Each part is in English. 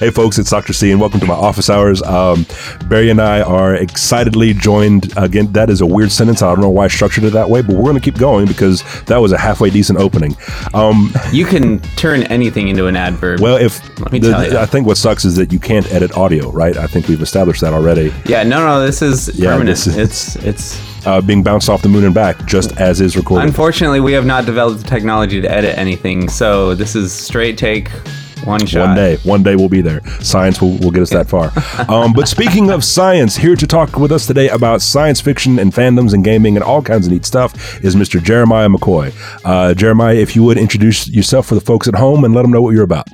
Hey, folks, it's Dr. C, and welcome to my office hours. Um, Barry and I are excitedly joined. Again, that is a weird sentence. I don't know why I structured it that way, but we're going to keep going because that was a halfway decent opening. Um, You can turn anything into an adverb. well, if Let me the- tell you. I think what sucks is that you can't edit audio, right? I think we've established that already. yeah, no, no, this is Yeah, permanent. this is- it's it's. Uh, being bounced off the moon and back, just as is recorded. Unfortunately, we have not developed the technology to edit anything, so this is straight take, one shot. One day, one day we'll be there. Science will, will get us that far. Um, but speaking of science, here to talk with us today about science fiction and fandoms and gaming and all kinds of neat stuff is Mr. Jeremiah McCoy. Uh, Jeremiah, if you would introduce yourself for the folks at home and let them know what you're about.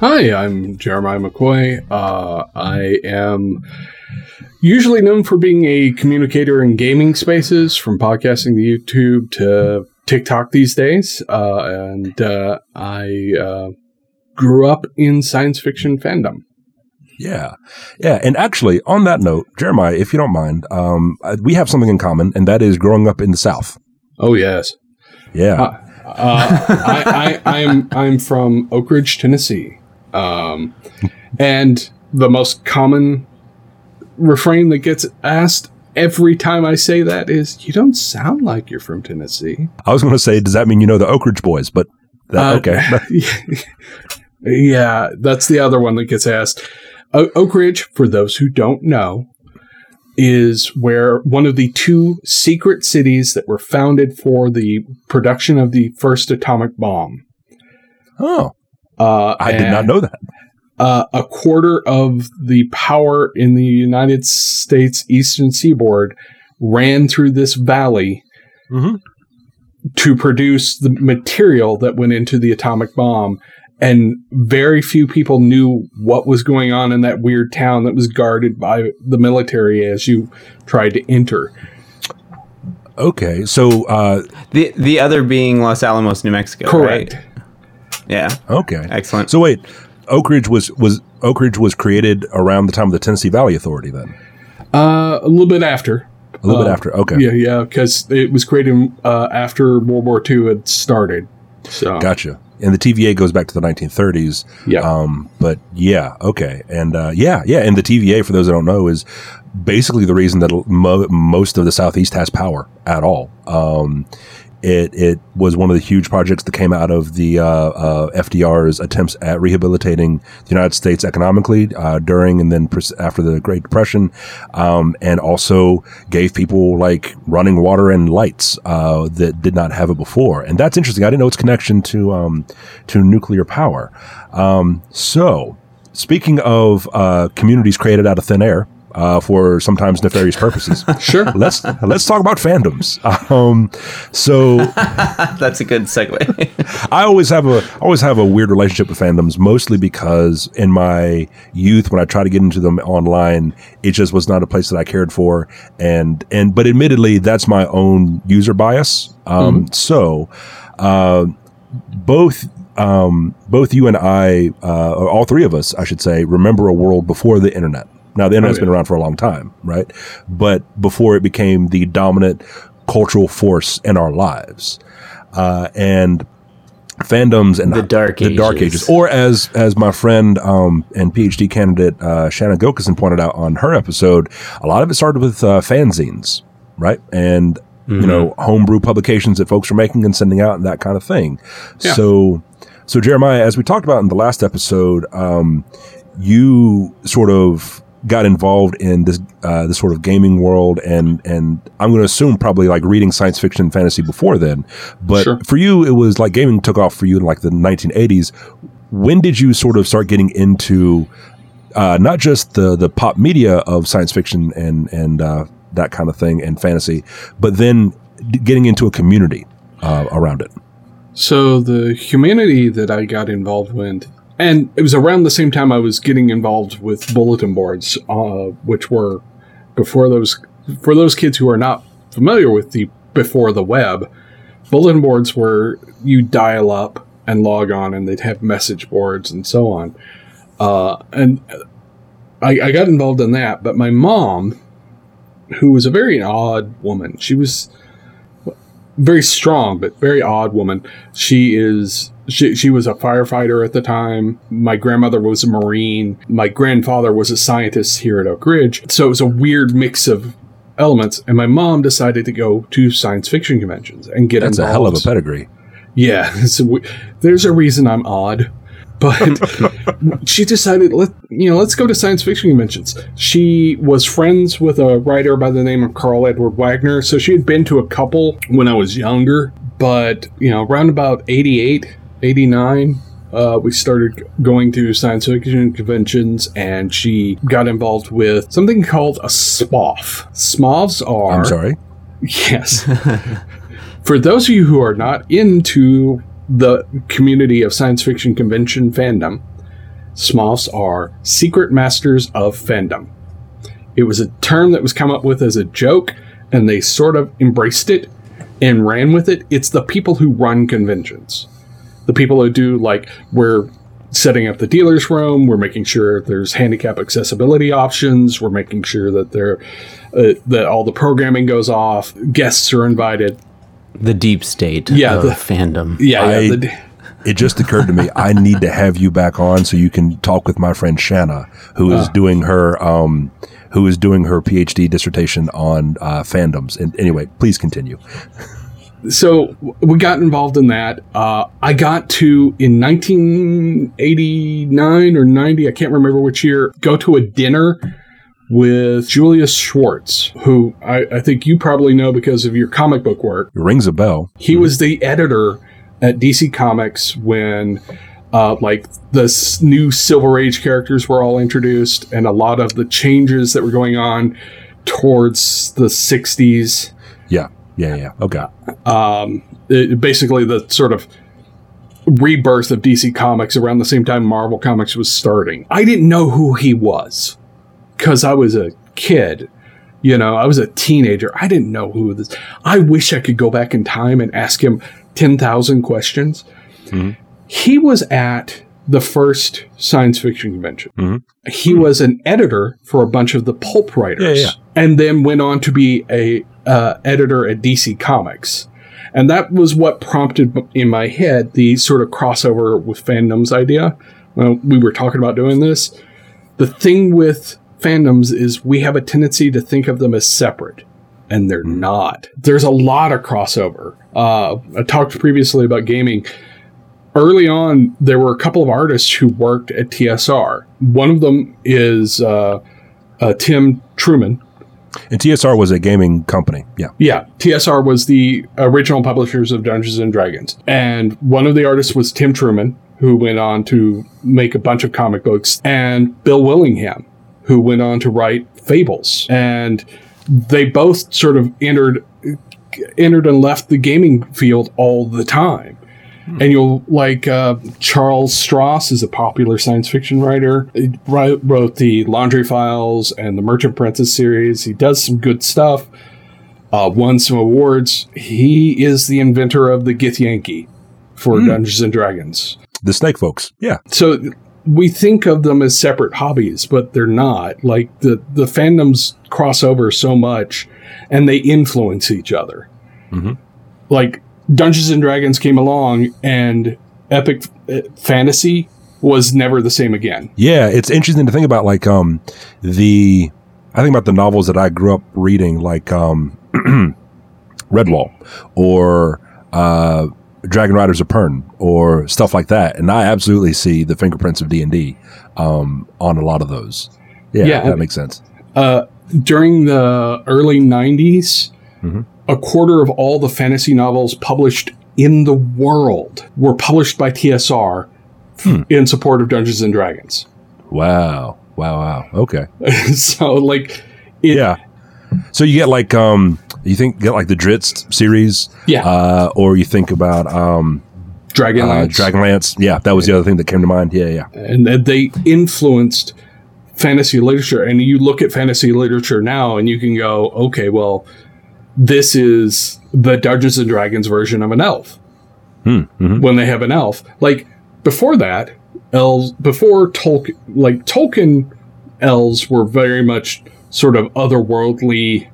Hi, I'm Jeremiah McCoy. Uh, I am usually known for being a communicator in gaming spaces, from podcasting to YouTube to TikTok these days. Uh, and uh, I uh, grew up in science fiction fandom. Yeah, yeah, and actually, on that note, Jeremiah, if you don't mind, um, uh, we have something in common, and that is growing up in the South. Oh yes, Yeah, uh, I, I, I'm I'm from Oak Ridge, Tennessee, um, and the most common refrain that gets asked every time I say that is, "You don't sound like you're from Tennessee." I was going to say, does that mean you know the Oak Ridge Boys? But that, Uh, okay, yeah, that's the other one that gets asked. O- Oak Ridge, for those who don't know, is where one of the two secret cities that were founded for the production of the first atomic bomb. oh, Uh, I did not know that. Uh, a quarter of the power in the United States eastern seaboard ran through this valley Mhm. to produce the material that went into the atomic bomb. And very few people knew what was going on in that weird town that was guarded by the military as you tried to enter. Okay, so uh, The the other being Los Alamos, New Mexico. Correct. Right? Yeah. okay, Excellent. So wait, Oak Ridge was was Oak Ridge was created around the time of the Tennessee Valley Authority. Then Uh, a little bit after. a little bit Uh, after. Okay, Yeah, yeah, because it was created uh, after World War II had started. So, gotcha. And the TVA goes back to the 1930s. yeah. Um, but yeah, okay, and uh, yeah, yeah, and the TVA, for those that don't know, is basically the reason that mo- most of the Southeast has power at all. Um, it it was one of the huge projects that came out of the uh, uh, FDR's attempts at rehabilitating the United States economically uh, during and then pres- after the Great Depression, um, and also gave people like running water and lights uh, that did not have it before. And that's interesting. I didn't know its connection to um, to nuclear power. Um, so, speaking of uh, communities created out of thin air uh, for sometimes nefarious purposes, Sure. let's let's talk about fandoms. Um, so That's a good segue. I always have a I always have a weird relationship with fandoms, mostly because in my youth, when I tried to get into them online, it just was not a place that I cared for, and and but admittedly, that's my own user bias. Um, So, uh, both. Um, both you and I, uh, or all three of us, I should say, remember a world before the internet. Now, the internet's yeah. been around for a long time, right? But before it became the dominant cultural force in our lives, uh, and fandoms and The dark the dark ages. ages, or as as my friend um, and PhD candidate uh, Shannon Gilkison pointed out on her episode, a lot of it started with uh, fanzines, right? And you know, homebrew publications that folks were making and sending out and that kind of thing. Yeah. So, so Jeremiah, as we talked about in the last episode, um, you sort of got involved in this uh, this sort of gaming world, and and I'm going to assume probably like reading science fiction and fantasy before then. But Sure. for you, it was like gaming took off for you in like the 1980s. When did you sort of start getting into uh, not just the the pop media of science fiction and and uh, that kind of thing and fantasy, but then getting into a community uh, around it? So the humanity that I got involved with, and it was around the same time I was getting involved with bulletin boards, uh, which were before those for those kids who are not familiar with the before the web. Bulletin boards were you dial up and log on, and they'd have message boards and so on. Uh, and I, I got involved in that, but my mom, who was a very odd woman, she was very strong but very odd woman. She is She, she was a firefighter at the time. My grandmother was a Marine. My grandfather was a scientist here at Oak Ridge. So it was a weird mix of elements. And my mom decided to go to science fiction conventions and get That's involved. a hell of a pedigree. Yeah, so there's a reason I'm odd, but she decided let you know let's go to science fiction conventions. She was friends with a writer by the name of Karl Edward Wagner, so she had been to a couple when I was younger. But you know, around about 88, 89, uh, we started going to science fiction conventions, and she got involved with something called a SMOF. SMOFs are I'm sorry. Yes. For those of you who are not into the community of science fiction convention fandom, SMOFs are Secret Masters of Fandom. It was a term that was come up with as a joke, and they sort of embraced it and ran with it. It's the people who run conventions. The people who do, like, we're setting up the dealer's room, we're making sure there's handicap accessibility options, we're making sure that there uh, that all the programming goes off, guests are invited. The deep state Yeah, of the- fandom. Yeah, I- yeah. The, It just occurred to me I need to have you back on so you can talk with my friend Shanna, who is doing her um, who is doing her PhD dissertation on uh, fandoms. And anyway, please continue. so we got involved in that. Uh, I got to in 1989 or 90, I can't remember which year, go to a dinner with Julius Schwartz, who I, I think you probably know because of your comic book work. It rings a bell. He was the editor at DC Comics when, uh, like, the s- new Silver Age characters were all introduced, and a lot of the changes that were going on towards the 60s. Yeah, yeah. Okay. Um, it- basically, the sort of rebirth of DC Comics around the same time Marvel Comics was starting. I didn't know who he was because I was a kid. You know, I was a teenager. I didn't know who this. I wish I could go back in time and ask him ten thousand questions. Mhm. He was at the first science fiction convention. Mhm. He was an editor for a bunch of the pulp writers, Yeah, yeah. and then went on to be a uh, editor at DC Comics. And that was what prompted in my head the sort of crossover with fandoms idea. Well, we were talking about doing this. The thing with fandoms is we have a tendency to think of them as separate, and they're not. There's a lot of crossover. Uh, I talked previously about gaming. Early on, there were a couple of artists who worked at TSR. One of them is uh, uh, Tim Truman, And TSR was a gaming company. Yeah. yeah, TSR was the original publishers of Dungeons and Dragons. And one of the artists was Tim Truman, who went on to make a bunch of comic books, and Bill Willingham, who went on to write Fables. And they both sort of entered entered and left the gaming field all the time. And you'll like uh, Charles Stross is a popular science fiction writer. He wrote, the Laundry Files and the Merchant Princes series. He does some good stuff. Uh, won some awards. He is the inventor of the Githyanki for Dungeons and Dragons. The Snake folks. Yeah. So we think of them as separate hobbies, but they're not. Like the the fandoms cross over so much, and they influence each other. Mhm. Like Dungeons and Dragons came along, and epic uh, fantasy was never the same again. Yeah, it's interesting to think about like um the I think about the novels that I grew up reading like um Redwall or uh Dragon Riders of Pern or stuff like that and I absolutely see the fingerprints of D&D um on a lot of those. Yeah, Yeah, that makes sense. Uh, during the early '90s, Mhm. A quarter of all the fantasy novels published in the world were published by TSR Hmm. in support of Dungeons and Dragons. Wow. Wow, wow. Okay. so, like, it, Yeah. So you get like um you think get like the Drizzt series yeah, uh or you think about um uh, Dragonlance, Dragonlance. Yeah, that was the other thing that came to mind. Yeah, yeah. and that they influenced fantasy literature. And you look at fantasy literature now, and you can go, okay, well, this is the Dungeons and Dragons version of an elf. Hmm. mhm. when they have an elf. Like before that, elves before Tolkien, like Tolkien elves were very much sort of otherworldly.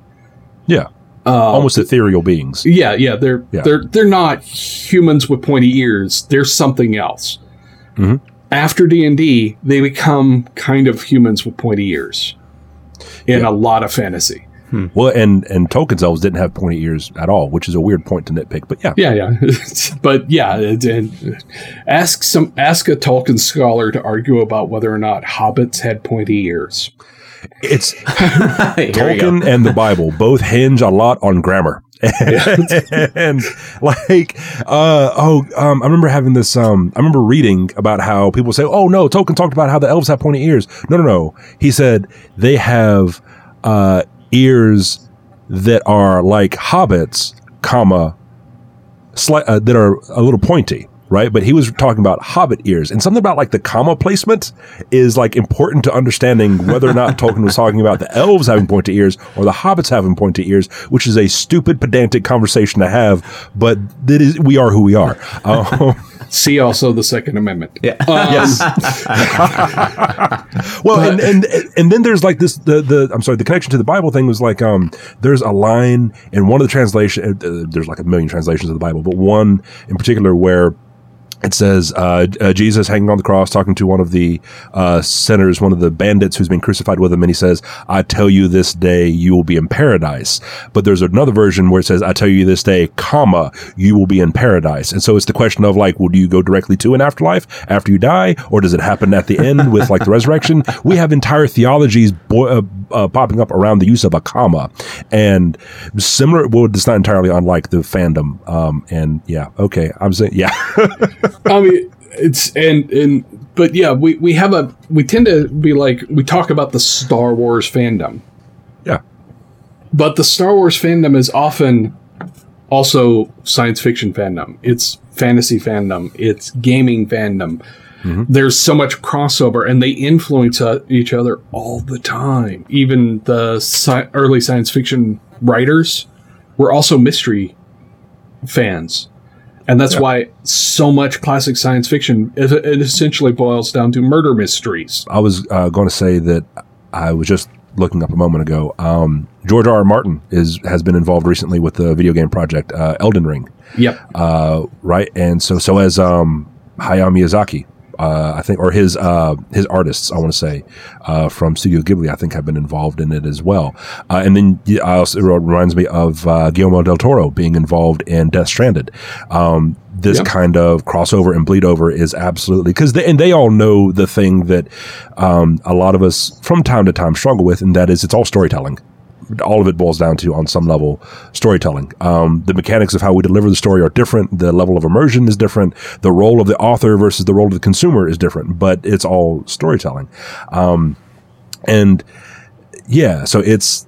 Yeah. almost ethereal beings. Yeah, yeah, they're Yeah. they're they're not humans with pointy ears. They're something else. Mhm. After D and D, they become kind of humans with pointy ears in a lot of fantasy. Well, and and Tolkien's elves didn't have pointy ears at all, which is a weird point to nitpick. But yeah, Yeah, yeah, but yeah, it, and ask some ask a Tolkien scholar to argue about whether or not hobbits had pointy ears. it's Here we go. Tolkien and the Bible both hinge a lot on grammar. and like uh oh um I remember having this um I remember reading about how people say oh no Tolkien talked about how the elves have pointy ears no no no he said they have uh ears that are like hobbits comma slight uh, that are a little pointy right? But he was talking about hobbit ears. And something about like the comma placement is like important to understanding whether or not tolkien was talking about the elves having pointy ears or the hobbits having pointy ears which is a stupid pedantic conversation to have but that is we are who we are. um, See also the Second Amendment. Yeah. Um, yes well and, and and then there's like this the the i'm sorry the connection to the bible thing was like um there's a line in one of the translation uh, there's like a million translations of the bible but one in particular where it says uh, uh, Jesus hanging on the cross, talking to one of the uh, sinners, one of the bandits who's been crucified with him, and he says, "I tell you this day, you will be in paradise." But there's another version where it says, "I tell you this day, comma, you will be in paradise." And so it's the question of like, well, do you go directly to an afterlife after you die, or does it happen at the end with like the resurrection? We have entire theologies bo- uh, uh, popping up around the use of a comma, and similar. Well, it's not entirely unlike the fandom. Um, and yeah, okay, I'm saying yeah. I mean, it's and and but yeah, we we have a we tend to be like we talk about the Star Wars fandom, Yeah. but the Star Wars fandom is often also science fiction fandom. It's fantasy fandom. It's gaming fandom. There's so much crossover, and they influence uh, each other all the time. Even the sci- early science fiction writers were also mystery fans. And that's why so much classic science fiction it, it essentially boils down to murder mysteries. I was uh, going to say that I was just looking up a moment ago. Um, George R. R. Martin is has been involved recently with the video game project uh, Elden Ring, Yep. uh, right? And so so as um, Hayao Miyazaki. Uh, I think, or his uh, his artists, I want to say, uh, from Studio Ghibli, I think have been involved in it as well. Uh, and then I also, it reminds me of uh, Guillermo del Toro being involved in Death Stranding. Um, this Yeah. kind of crossover and bleed over is absolutely because they, and they all know the thing that um, a lot of us from time to time struggle with, and that is it's all storytelling. All of it boils down to, on some level, storytelling. Um, the mechanics of how we deliver the story are different. The level of immersion is different. The role of the author versus the role of the consumer is different, but it's all storytelling. Um, and yeah, so it's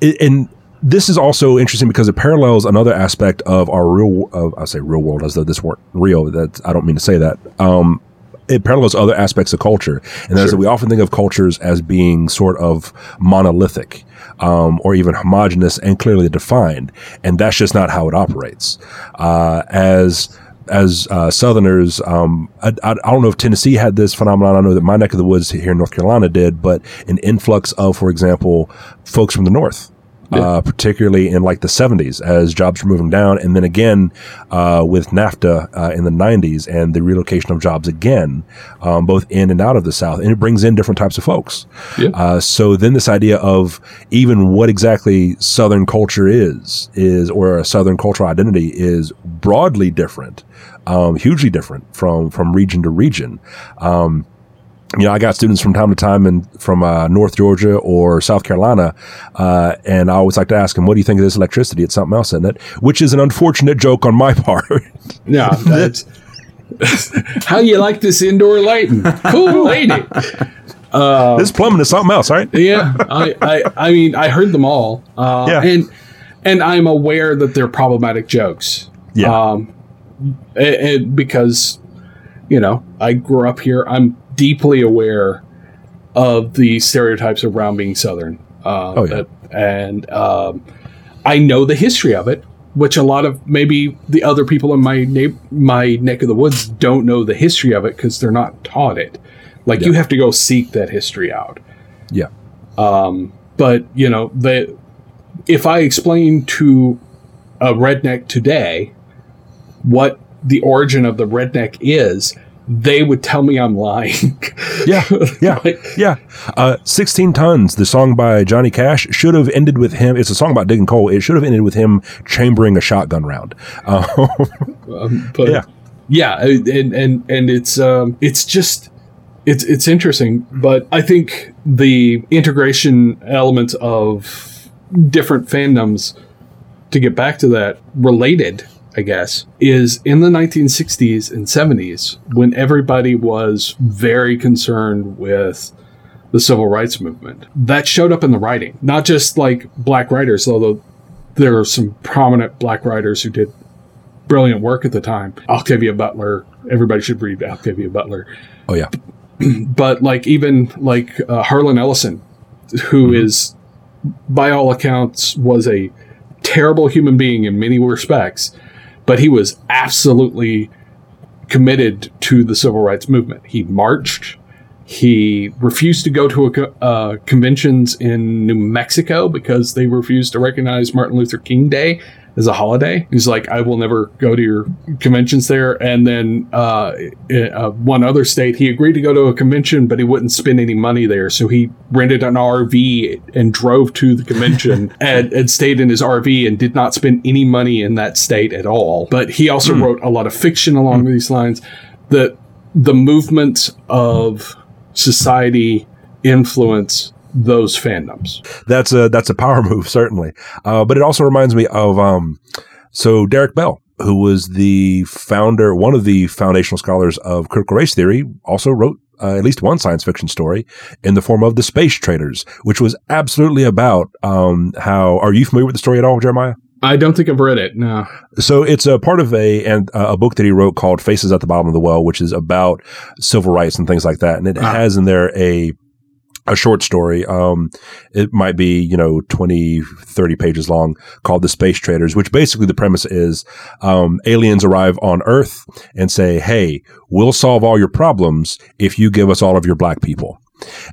it, and this is also interesting because it parallels another aspect of our real of I say real world as though this weren't real. That I don't mean to say that. Um, it parallels other aspects of culture, and that is that we often think of cultures as being sort of monolithic um, or even homogenous and clearly defined, and that's just not how it operates. Uh, as as uh, Southerners, um, I, I, I don't know if Tennessee had this phenomenon. I know that my neck of the woods here in North Carolina did, but an influx of, for example, folks from the North. Uh, particularly in like the 70s as jobs were moving down and then again uh, with NAFTA uh, in the 90s and the relocation of jobs again um, both in and out of the South and it brings in different types of folks. Yeah. uh, so then this idea of even what exactly Southern culture is is or a Southern cultural identity is broadly different um, hugely different from from region to region. Um, you know, I got students from time to time and from uh, North Georgia or South Carolina, uh, and I always like to ask them, "What do you think of this electricity?" It's something else, isn't it? Which is an unfortunate joke on my part. Yeah. That's, how you like this indoor lighting? Cool, ain't it? this plumbing is something else, right? Yeah. I, I, I mean, I heard them all. Uh, Yeah. And and I'm aware that they're problematic jokes. Yeah, Um, and, and because, you know, I grew up here, I'm deeply aware of the stereotypes around being Southern. Uh, Oh, yeah. that- and um, I know the history of it, which a lot of maybe the other people in my na- my neck of the woods don't know the history of it because they're not taught it. Like you have to go seek that history out yeah, Um, but you know the if I explain to a redneck today what the origin of the redneck is, they would tell me I'm lying. Yeah, yeah, Like- yeah. Uh, 16 Tons, the song by Johnny Cash, should have ended with him. It's a song about digging coal. It should have ended with him chambering a shotgun round. Uh, Um, but Yeah. yeah, and and and it's um, it's just it's it's interesting, but I think the integration element of different fandoms to get back to that related, I guess, is in the 1960s and 70s when everybody was very concerned with the civil rights movement. That showed up in the writing, not just like black writers, although there are some prominent black writers who did brilliant work at the time. Octavia Butler, everybody should read Octavia Butler. oh, yeah. But like even like uh, Harlan Ellison, who is by all accounts was a terrible human being in many respects, but he was absolutely committed to the civil rights movement. He marched. He refused to go to a uh, conventions in New Mexico because they refused to recognize Martin Luther King Day as a holiday. He's like, I will never go to your conventions there. And then uh, uh, one other state, he agreed to go to a convention, but he wouldn't spend any money there. So he rented an RV and drove to the convention and, and stayed in his RV and did not spend any money in that state at all. But he also wrote a lot of fiction along these lines. that the movements of society influence those fandoms. that's a that's a power move certainly uh, but it also reminds me of um so derek bell who was the founder one of the foundational scholars of critical race theory also wrote uh, at least one science fiction story in the form of the space traders which was absolutely about um how are you familiar with the story at all jeremiah I don't think I've read it. No. so it's a part of a and uh, a book that he wrote called Faces at the Bottom of the Well, which is about civil rights and things like that. And it Ah. has in there a a short story. Um, it might be, you know, 20, 30 pages long called The Space Traders, which basically the premise is, um, aliens arrive on Earth and say, Hey, we'll solve all your problems if you give us all of your black people.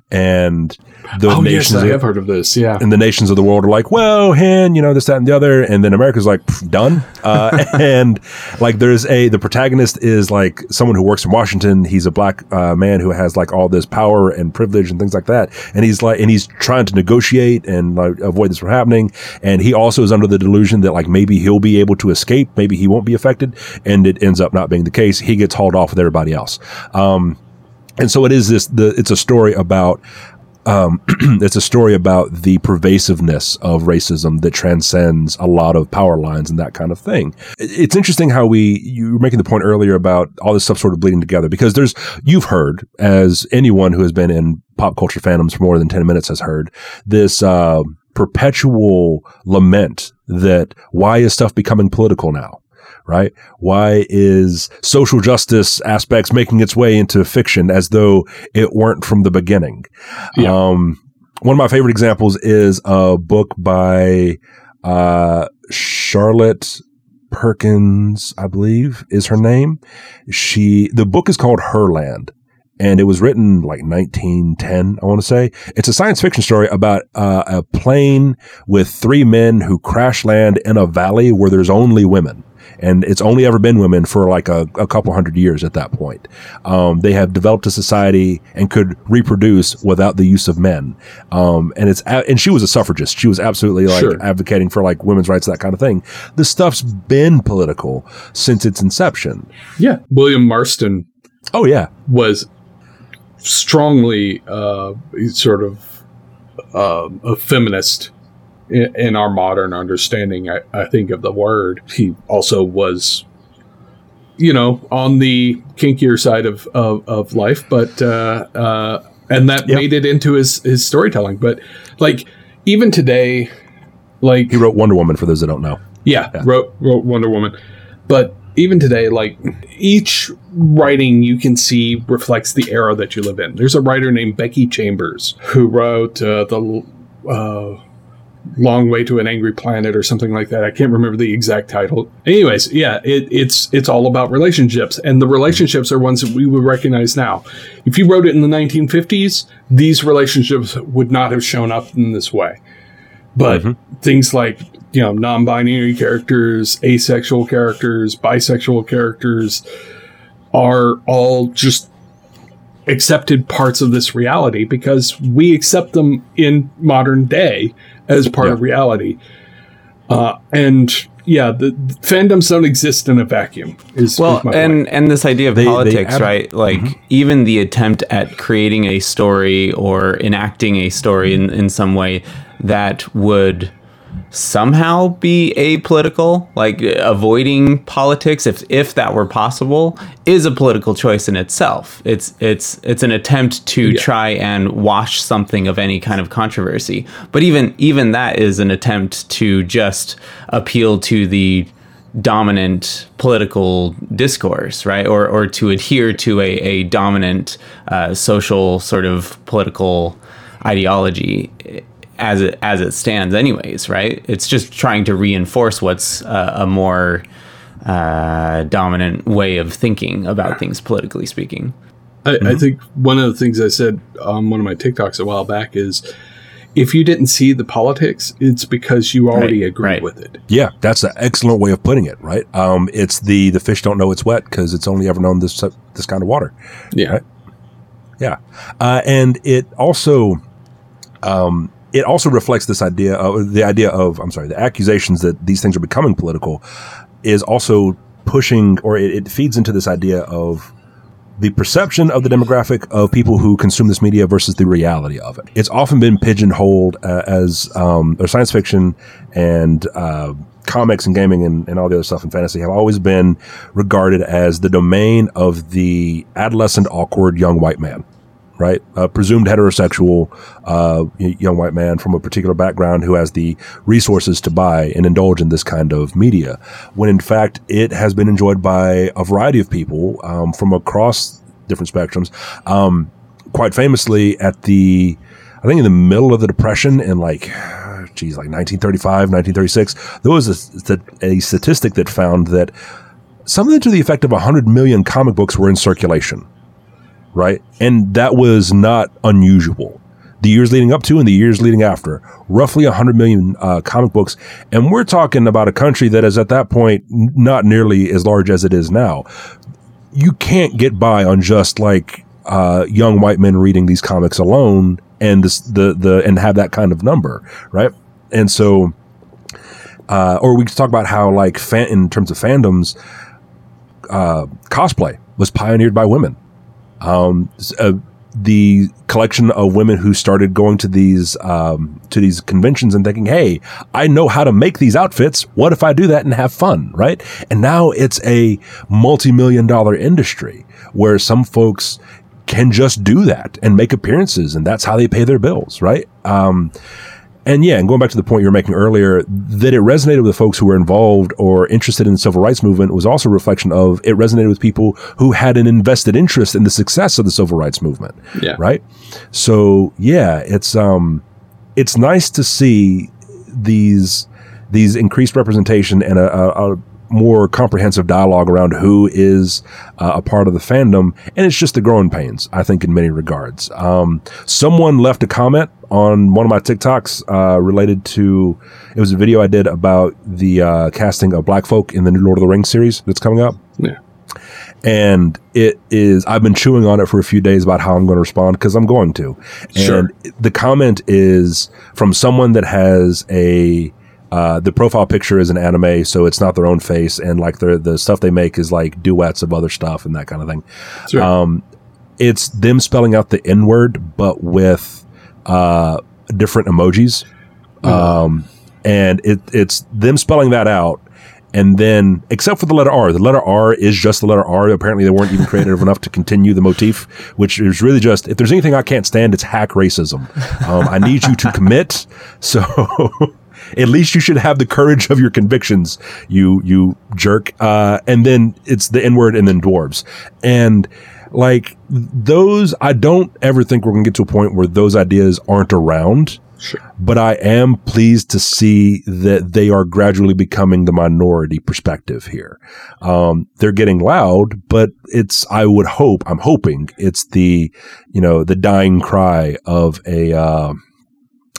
And the oh, yes, nations I of- have heard of this. Yeah. and the nations of the world are like, well, hen, you know, this, that, and the other. And then America's like, done. Uh, and like, there's a, the protagonist is like someone who works in Washington. He's a black uh, man who has like all this power and privilege and things like that. And he's like, and he's trying to negotiate and like avoid this from happening. And he also is under the delusion that like maybe he'll be able to escape. Maybe he won't be affected. And it ends up not being the case. He gets hauled off with everybody else. Um, and so it is this, the, it's a story about, um, it's a story about the pervasiveness of racism that transcends a lot of power lines and that kind of thing. It's interesting how we, you were making the point earlier about all this stuff sort of bleeding together because there's, you've heard, as anyone who has been in pop culture fandoms for more than 10 minutes has heard, this, uh, perpetual lament that why is stuff becoming political now? Right? Why is social justice aspects making its way into fiction as though it weren't from the beginning? Yeah. Um, one of my favorite examples is a book by uh, Charlotte Perkins, I believe is her name. She the book is called Herland. And it was written like 1910, I want to say. It's a science fiction story about uh, a plane with three men who crash land in a valley where there's only women and it's only ever been women for like a, a couple hundred years at that point. Um, they have developed a society and could reproduce without the use of men. Um, and it's and she was a suffragist. She was absolutely like Sure. advocating for like women's rights, that kind of thing. This stuff's been political since its inception. Yeah. William Marston Oh yeah, was strongly uh, sort of uh, a feminist in, in our modern understanding, I, I think, of the word. He also was, you know, on the kinkier side of, of, of life, but, uh, uh, and that Yep. made it into his, his storytelling. But, like, even today, like, he wrote Wonder Woman for those that don't know. yeah, Yeah. wrote wrote Wonder Woman. But even today, like each writing you can see reflects the era that you live in. There's a writer named Becky Chambers who wrote uh, the uh, Long Way to an Angry Planet or something like that. I can't remember the exact title. Anyways, yeah, it, it's it's all about relationships, and the relationships are ones that we would recognize now. If you wrote it in the 1950s, these relationships would not have shown up in this way But mm-hmm. things like you know non-binary characters, asexual characters, bisexual characters are all just accepted parts of this reality because we accept them in modern day as part Yeah. of reality. Uh, and yeah, the, the fandoms don't exist in a vacuum. Is well is my and point. and this idea of They- they politics add- right like even the attempt at creating a story or enacting a story in, in some way that would somehow be apolitical like avoiding politics if if that were possible is a political choice in itself. It's it's it's an attempt to try and wash something of any kind of controversy. But even even that is an attempt to just appeal to the dominant political discourse, right? Or, or to adhere to a, a dominant uh, social sort of political ideology as it, as it stands, anyways, right? It's just trying to reinforce what's uh, a more uh, dominant way of thinking about things, politically speaking. I, Mm-hmm. I think one of the things I said on one of my TikToks a while back is if you didn't see the politics, it's because you already Right, agreed right. with it. Yeah, that's an excellent way of putting it. Right? Um, it's the the fish don't know it's wet because it's only ever known this this kind of water. Yeah. Right. Yeah, uh, and it also, um, it also reflects this idea of the idea of I'm sorry, the accusations that these things are becoming political is also pushing or it, it feeds into this idea of the perception of the demographic of people who consume this media versus the reality of it. It's often been pigeonholed uh, as um, or science fiction and uh, comics and gaming and, and all the other stuff in fantasy have always been regarded as the domain of the adolescent, awkward young white man. Right, a presumed heterosexual uh, young white man from a particular background who has the resources to buy and indulge in this kind of media, when in fact it has been enjoyed by a variety of people um, from across different spectrums. Um, quite famously, at the I think in the middle of the Depression in like, geez, like 1935, 1936, there was a, a statistic that found that something to the effect of 100 million comic books were in circulation, right? And that was not unusual. The years leading up to and the years leading after, roughly 100 million uh, comic books. And we're talking about a country that is at that point not nearly as large as it is now. You can't get by on just like uh, young white men reading these comics alone and this, the the and have that kind of number, right? And so, uh, or we could talk about how like fan, in terms of fandoms, uh, cosplay was pioneered by women. Um, uh, the collection of women who started going to these um, to these conventions and thinking, "Hey, I know how to make these outfits. What if I do that and have fun?" Right? And now it's a multi-million dollar industry where some folks can just do that and make appearances, and that's how they pay their bills. Right? Um, and yeah, and going back to the point you were making earlier, that it resonated with the folks who were involved or interested in the civil rights movement was also a reflection of it resonated with people who had an invested interest in the success of the civil rights movement. Yeah. Right. So yeah, it's um, it's nice to see these these increased representation and a, a, a more comprehensive dialogue around who is uh, a part of the fandom, and it's just the growing pains, I think, in many regards. Um, someone left a comment on one of my TikToks uh, related to it was a video I did about the uh, casting of Black folk in the new Lord of the Rings series that's coming up Yeah. and it is i've been chewing on it for a few days about how i'm going to respond because i'm going to Sure. and the comment is from someone that has a uh, the profile picture is an anime, so it's not their own face, and like the the stuff they make is like duets of other stuff and that kind of thing. Right. Um, it's them spelling out the N word, but with uh, different emojis. Um, and it, it's them spelling that out. And then, except for the letter R, the letter R is just the letter R. Apparently, they weren't even creative enough to continue the motif, which is really just if there's anything I can't stand, it's hack racism. Um, I need you to commit. So at least you should have the courage of your convictions, you you jerk. Uh, and then it's the N word and then dwarves. And like those, I don't ever think we're going to get to a point where those ideas aren't around. Sure. But I am pleased to see that they are gradually becoming the minority perspective here. Um, they're getting loud, but it's, I would hope, I'm hoping it's the, you know, the dying cry of a, uh,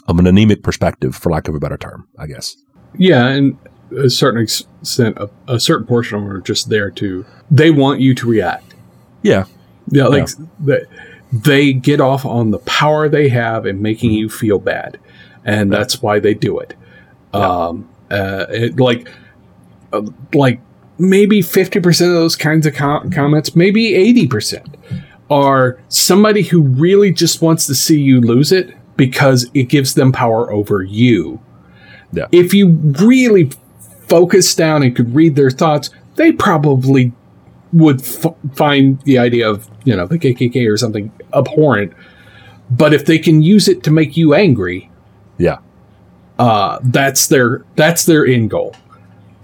of an anemic perspective, for lack of a better term, I guess. Yeah, and a certain extent, a, a certain portion of them are just there to. They want you to react. Yeah, Yeah, like They, they get off on the power they have in making you feel bad, and that's why they do it. Um, uh, it, like, uh, like maybe fifty percent of those kinds of com- comments, maybe eighty percent, are somebody who really just wants to see you lose it because it gives them power over you. Yeah. If you really focus down and could read their thoughts, they probably would f- find the idea of you know the KKK or something abhorrent. But if they can use it to make you angry, yeah, uh, that's their that's their end goal.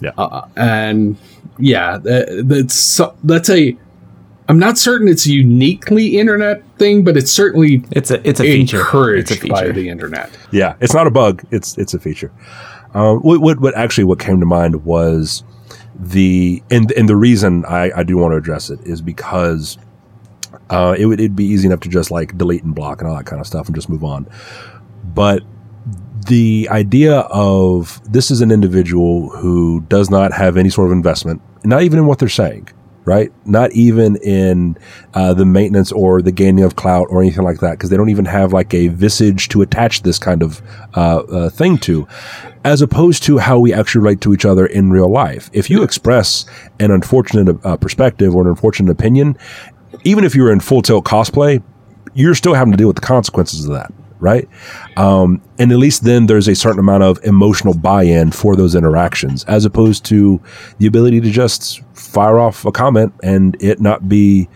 Yeah. uh, and yeah, that, that's so- that's a. I'm not certain it's a uniquely internet thing, but it's certainly It's a it's a feature. encouraged It's a by feature. the internet. yeah. It's not a bug. It's it's a feature. Um, what, what what actually what came to mind was the and and the reason I, I do want to address it is because uh, it would it'd be easy enough to just like delete and block and all that kind of stuff and just move on, but the idea of this is an individual who does not have any sort of investment, not even in what they're saying, right? Not even in uh, the maintenance or the gaining of clout or anything like that, because they don't even have like a visage to attach this kind of uh, uh, thing to, as opposed to how we actually relate to each other in real life. If you express an unfortunate uh, perspective or an unfortunate opinion, even if you're in full tilt cosplay, you're still having to deal with the consequences of that, right? Um, and at least then there's a certain amount of emotional buy-in for those interactions, as opposed to the ability to just fire off a comment and it not be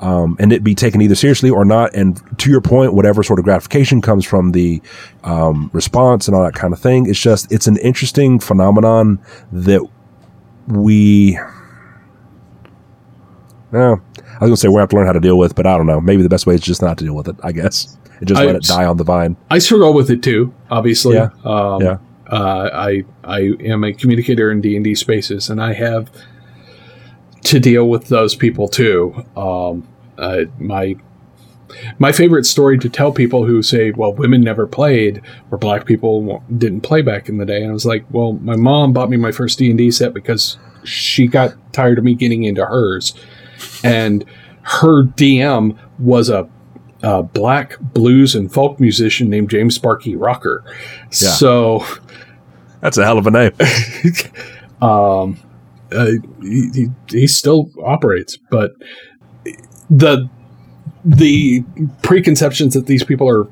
um, and it be taken either seriously or not. And to your point, whatever sort of gratification comes from the um, response and all that kind of thing, it's just it's an interesting phenomenon that we. I was gonna say we have to learn how to deal with, but I don't know. Maybe the best way is just not to deal with it. I guess and just I- let it die on the vine. I struggle with it too. Obviously, Yeah. Um, Yeah. Uh, I I am a communicator in D and D spaces, and I have to deal with those people too. Um, uh, my my favorite story to tell people who say, "Well, women never played, or black people didn't play back in the day," and I was like, "Well, my mom bought me my first D and D set because she got tired of me getting into hers, and her DM was a uh, black blues and folk musician named James Sparky Rocker. So That's a hell of a name. um, uh, he, he, he still operates, but the the preconceptions that these people are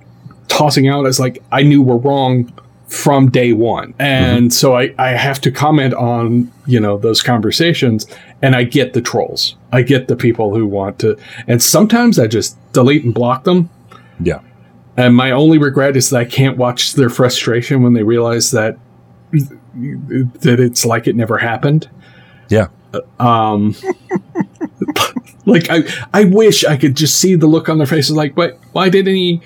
tossing out as like I knew were wrong from day one, and so I I have to comment on you know those conversations, and I get the trolls, I get the people who want to, and sometimes I just delete and block them. yeah. And my only regret is that I can't watch their frustration when they realize that that it's like it never happened. Yeah. Um, like I, I wish I could just see the look on their faces. Like, what? Why didn't he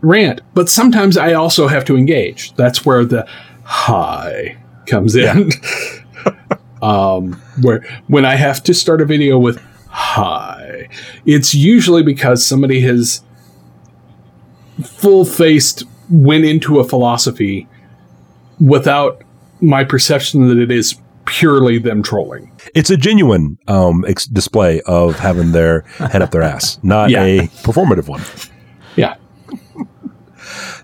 rant? But sometimes I also have to engage. That's where the hi comes in. um, where when I have to start a video with hi, it's usually because somebody has full faced went into a philosophy without my perception that it is purely them trolling. It's a genuine um, ex- display of having their head up their ass, not Yeah. a performative one. Yeah.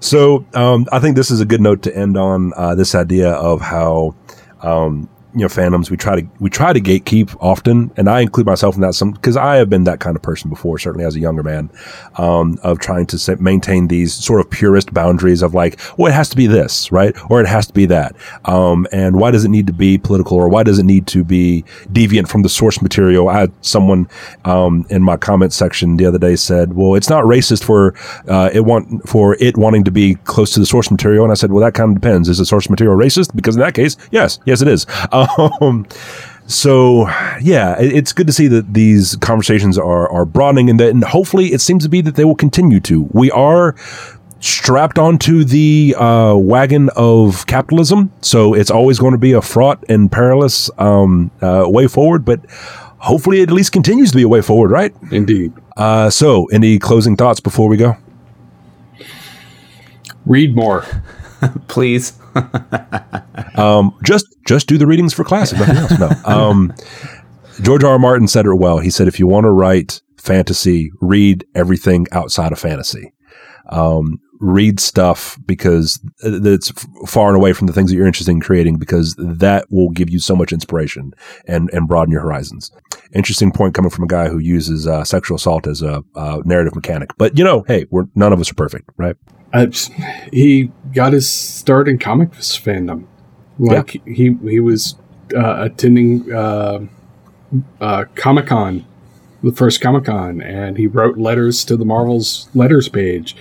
So um, I think this is a good note to end on uh, this idea of how um, you know fandoms we try to we try to gatekeep often, and I include myself in that some because I have been that kind of person before, certainly as a younger man, um, of trying to maintain these sort of purist boundaries of like, well, it has to be this, right, or it has to be that, um, and why does it need to be political, or why does it need to be deviant from the source material? I had someone um, in my comment section the other day said, well, it's not racist for uh, it want for it wanting to be close to the source material, and I said, well, that kind of depends. Is the source material racist? Because in that case, yes, yes, it is. Um, so yeah, it- it's good to see that these conversations are are broadening, and that and hopefully it seems to be that they will continue to. We are strapped onto the uh, wagon of capitalism, so it's always going to be a fraught and perilous um, uh, way forward, but. Hopefully, it at least continues to be a way forward, right? Indeed. Uh, so, any closing thoughts before we go? Read more. Please. um, just just do the readings for classic. Nothing else. No. Um, George R. R. Martin said it well. He said, if you want to write fantasy, read everything outside of fantasy. Um, read stuff because that's far and away from the things that you're interested in creating because that will give you so much inspiration and, and broaden your horizons. Interesting point coming from a guy who uses uh, sexual assault as a uh, narrative mechanic. But you know, hey, we're none of us are perfect, right? Just, he got his start in comics fandom. Like yeah. he he was uh, attending uh, uh, Comic Con, the first Comic Con, and he wrote letters to the Marvel's letters page.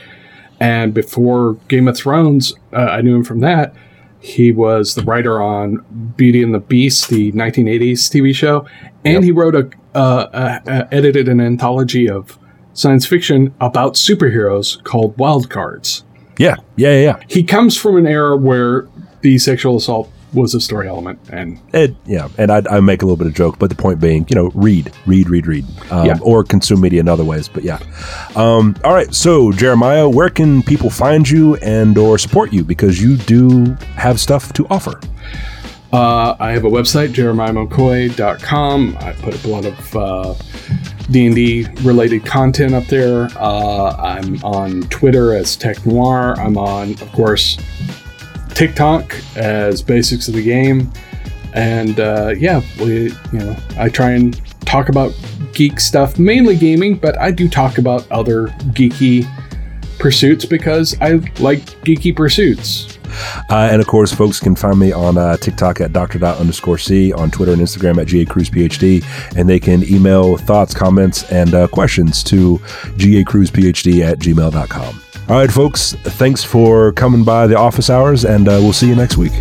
And before Game of Thrones, uh, I knew him from that. He was the writer on Beauty and the Beast, the 1980s TV show, and yep. he wrote a, uh, a, edited an anthology of science fiction about superheroes called Wild Cards. Yeah, yeah, yeah. He comes from an era where the sexual assault was a story element and it yeah and I, I make a little bit of joke but the point being you know read read read read um, yeah. or consume media in other ways but yeah um, all right so jeremiah where can people find you and or support you because you do have stuff to offer uh, I have a website, jeremiahmccoy.com. I put a lot of uh, D&D related content up there. Uh, I'm on Twitter as Tech Noir. I'm on, of course, TikTok as basics of the game, and uh, yeah, we you know I try and talk about geek stuff, mainly gaming, but I do talk about other geeky pursuits because I like geeky pursuits. Uh, and of course, folks can find me on uh, TikTok at Dr. underscore C, on Twitter and Instagram at GA Cruz PhD, and they can email thoughts, comments, and uh, questions to GACruzPhD at gmail.com. All right, folks, thanks for coming by the office hours, and uh, we'll see you next week.